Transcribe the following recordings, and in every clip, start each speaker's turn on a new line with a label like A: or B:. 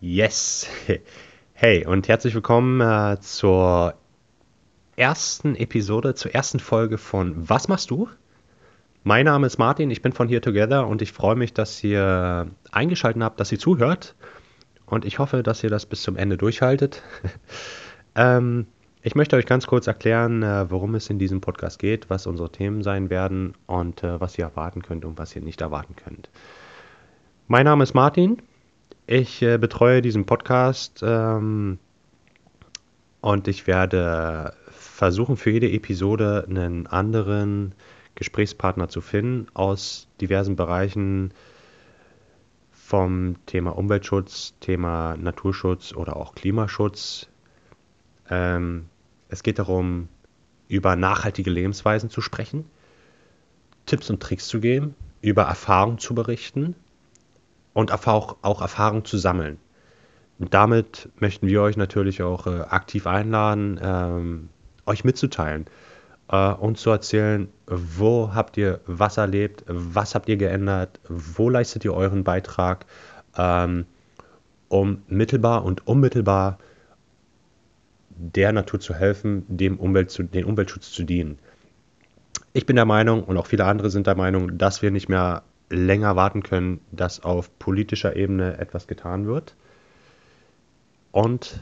A: Yes. Hey und herzlich willkommen äh, zur ersten Episode, zur ersten Folge von Was machst du? Mein Name ist Martin, ich bin von Here Together und ich freue mich, dass ihr eingeschaltet habt, dass ihr zuhört und ich hoffe, dass ihr das bis zum Ende durchhaltet. ähm, ich möchte euch ganz kurz erklären, äh, worum es in diesem Podcast geht, was unsere Themen sein werden und äh, was ihr erwarten könnt und was ihr nicht erwarten könnt. Mein Name ist Martin, ich äh, betreue diesen Podcast ähm, und ich werde versuchen, für jede Episode einen anderen Gesprächspartner zu finden aus diversen Bereichen vom Thema Umweltschutz, Thema Naturschutz oder auch Klimaschutz. Ähm, es geht darum, über nachhaltige Lebensweisen zu sprechen, Tipps und Tricks zu geben, über Erfahrungen zu berichten und auch, auch Erfahrung zu sammeln. Und damit möchten wir euch natürlich auch äh, aktiv einladen, ähm, euch mitzuteilen äh, und zu erzählen, wo habt ihr was erlebt, was habt ihr geändert, wo leistet ihr euren Beitrag, ähm, um mittelbar und unmittelbar der Natur zu helfen, dem Umwelt zu, den Umweltschutz zu dienen. Ich bin der Meinung und auch viele andere sind der Meinung, dass wir nicht mehr länger warten können, dass auf politischer Ebene etwas getan wird. Und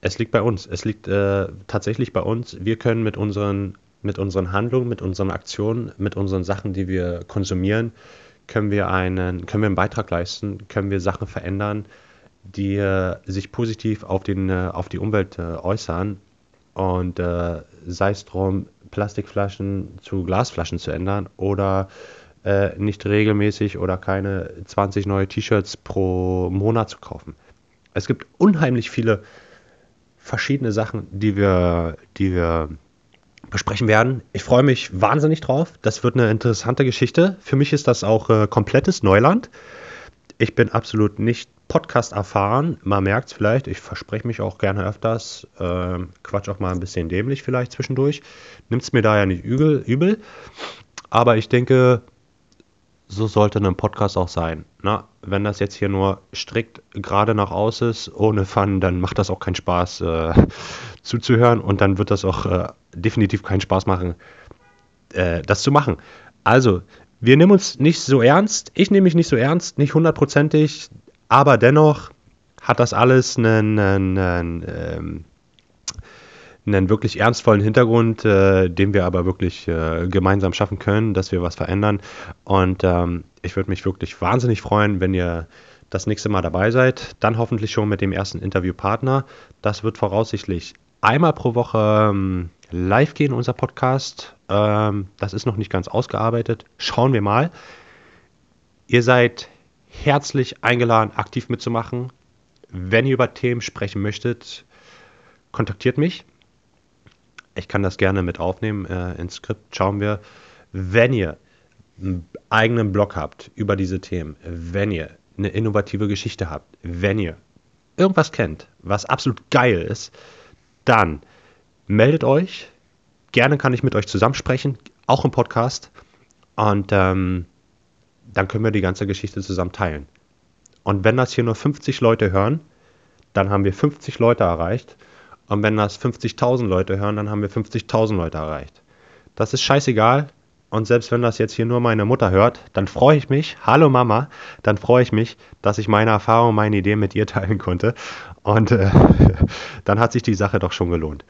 A: es liegt bei uns. Es liegt äh, tatsächlich bei uns. Wir können mit unseren, mit unseren Handlungen, mit unseren Aktionen, mit unseren Sachen, die wir konsumieren, können wir einen, können wir einen Beitrag leisten, können wir Sachen verändern, die äh, sich positiv auf, den, äh, auf die Umwelt äh, äußern. Und äh, sei es darum, Plastikflaschen zu Glasflaschen zu ändern oder äh, nicht regelmäßig oder keine 20 neue T-Shirts pro Monat zu kaufen. Es gibt unheimlich viele verschiedene Sachen, die wir, die wir besprechen werden. Ich freue mich wahnsinnig drauf. Das wird eine interessante Geschichte. Für mich ist das auch äh, komplettes Neuland. Ich bin absolut nicht Podcast erfahren. Man merkt es vielleicht. Ich verspreche mich auch gerne öfters. Äh, quatsch auch mal ein bisschen dämlich vielleicht zwischendurch. Nimmt es mir da ja nicht übel, übel. Aber ich denke, so sollte ein Podcast auch sein. Na, wenn das jetzt hier nur strikt gerade nach aus ist, ohne Fun, dann macht das auch keinen Spaß äh, zuzuhören und dann wird das auch äh, definitiv keinen Spaß machen, äh, das zu machen. Also, wir nehmen uns nicht so ernst. Ich nehme mich nicht so ernst, nicht hundertprozentig, aber dennoch hat das alles einen, einen, einen ähm, einen wirklich ernstvollen Hintergrund, äh, den wir aber wirklich äh, gemeinsam schaffen können, dass wir was verändern. Und ähm, ich würde mich wirklich wahnsinnig freuen, wenn ihr das nächste Mal dabei seid. Dann hoffentlich schon mit dem ersten Interviewpartner. Das wird voraussichtlich einmal pro Woche ähm, live gehen, unser Podcast. Ähm, das ist noch nicht ganz ausgearbeitet. Schauen wir mal. Ihr seid herzlich eingeladen, aktiv mitzumachen. Wenn ihr über Themen sprechen möchtet, kontaktiert mich. Ich kann das gerne mit aufnehmen äh, ins Skript. Schauen wir, wenn ihr einen eigenen Blog habt über diese Themen, wenn ihr eine innovative Geschichte habt, wenn ihr irgendwas kennt, was absolut geil ist, dann meldet euch. Gerne kann ich mit euch zusammensprechen, auch im Podcast. Und ähm, dann können wir die ganze Geschichte zusammen teilen. Und wenn das hier nur 50 Leute hören, dann haben wir 50 Leute erreicht. Und wenn das 50.000 Leute hören, dann haben wir 50.000 Leute erreicht. Das ist scheißegal. Und selbst wenn das jetzt hier nur meine Mutter hört, dann freue ich mich, hallo Mama, dann freue ich mich, dass ich meine Erfahrung, meine Ideen mit ihr teilen konnte. Und äh, dann hat sich die Sache doch schon gelohnt.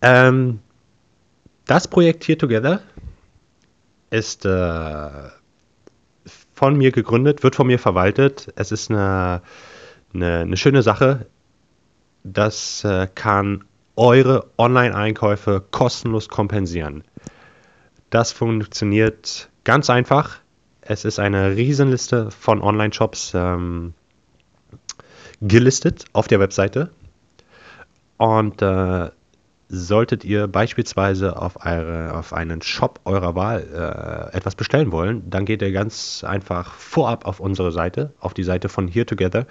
A: Ähm, das Projekt Here Together ist äh, von mir gegründet, wird von mir verwaltet. Es ist eine, eine, eine schöne Sache. Das äh, kann eure Online-Einkäufe kostenlos kompensieren. Das funktioniert ganz einfach. Es ist eine Riesenliste von Online-Shops ähm, gelistet auf der Webseite. Und äh, solltet ihr beispielsweise auf, eure, auf einen Shop eurer Wahl äh, etwas bestellen wollen, dann geht ihr ganz einfach vorab auf unsere Seite, auf die Seite von Here Together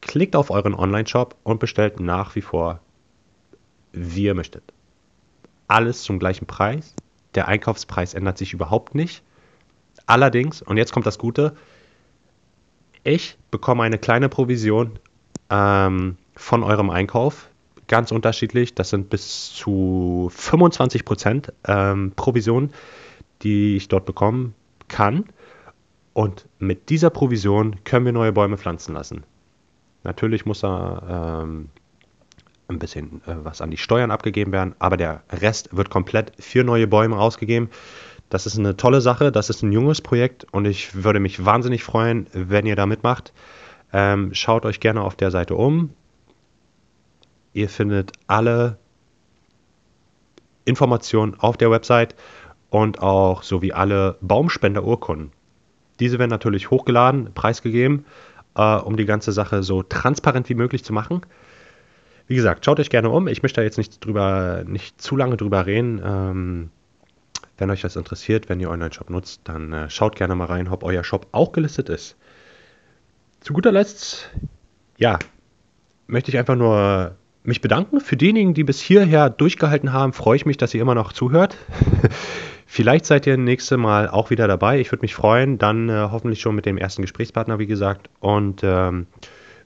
A: Klickt auf euren Online-Shop und bestellt nach wie vor, wie ihr möchtet. alles zum gleichen Preis. Der Einkaufspreis ändert sich überhaupt nicht. Allerdings, und jetzt kommt das Gute, ich bekomme eine kleine Provision ähm, von eurem Einkauf. Ganz unterschiedlich. Das sind bis zu 25% ähm, Provision, die ich dort bekommen kann. Und mit dieser Provision können wir neue Bäume pflanzen lassen. Natürlich muss da ähm, ein bisschen äh, was an die Steuern abgegeben werden, aber der Rest wird komplett für neue Bäume ausgegeben. Das ist eine tolle Sache, das ist ein junges Projekt und ich würde mich wahnsinnig freuen, wenn ihr da mitmacht. Ähm, schaut euch gerne auf der Seite um. Ihr findet alle Informationen auf der Website und auch sowie alle Baumspenderurkunden. Diese werden natürlich hochgeladen, preisgegeben, äh, um die ganze Sache so transparent wie möglich zu machen. Wie gesagt, schaut euch gerne um. Ich möchte da jetzt nicht drüber, nicht zu lange drüber reden. Ähm, wenn euch das interessiert, wenn ihr Online-Shop nutzt, dann äh, schaut gerne mal rein, ob euer Shop auch gelistet ist. Zu guter Letzt, ja, möchte ich einfach nur mich bedanken. Für diejenigen, die bis hierher durchgehalten haben, freue ich mich, dass ihr immer noch zuhört. Vielleicht seid ihr nächste Mal auch wieder dabei. Ich würde mich freuen. Dann äh, hoffentlich schon mit dem ersten Gesprächspartner, wie gesagt. Und ähm,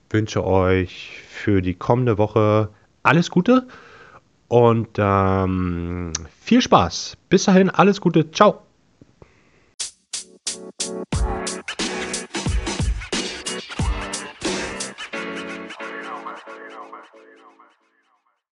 A: wünsche euch für die kommende Woche alles Gute und ähm, viel Spaß. Bis dahin, alles Gute. Ciao.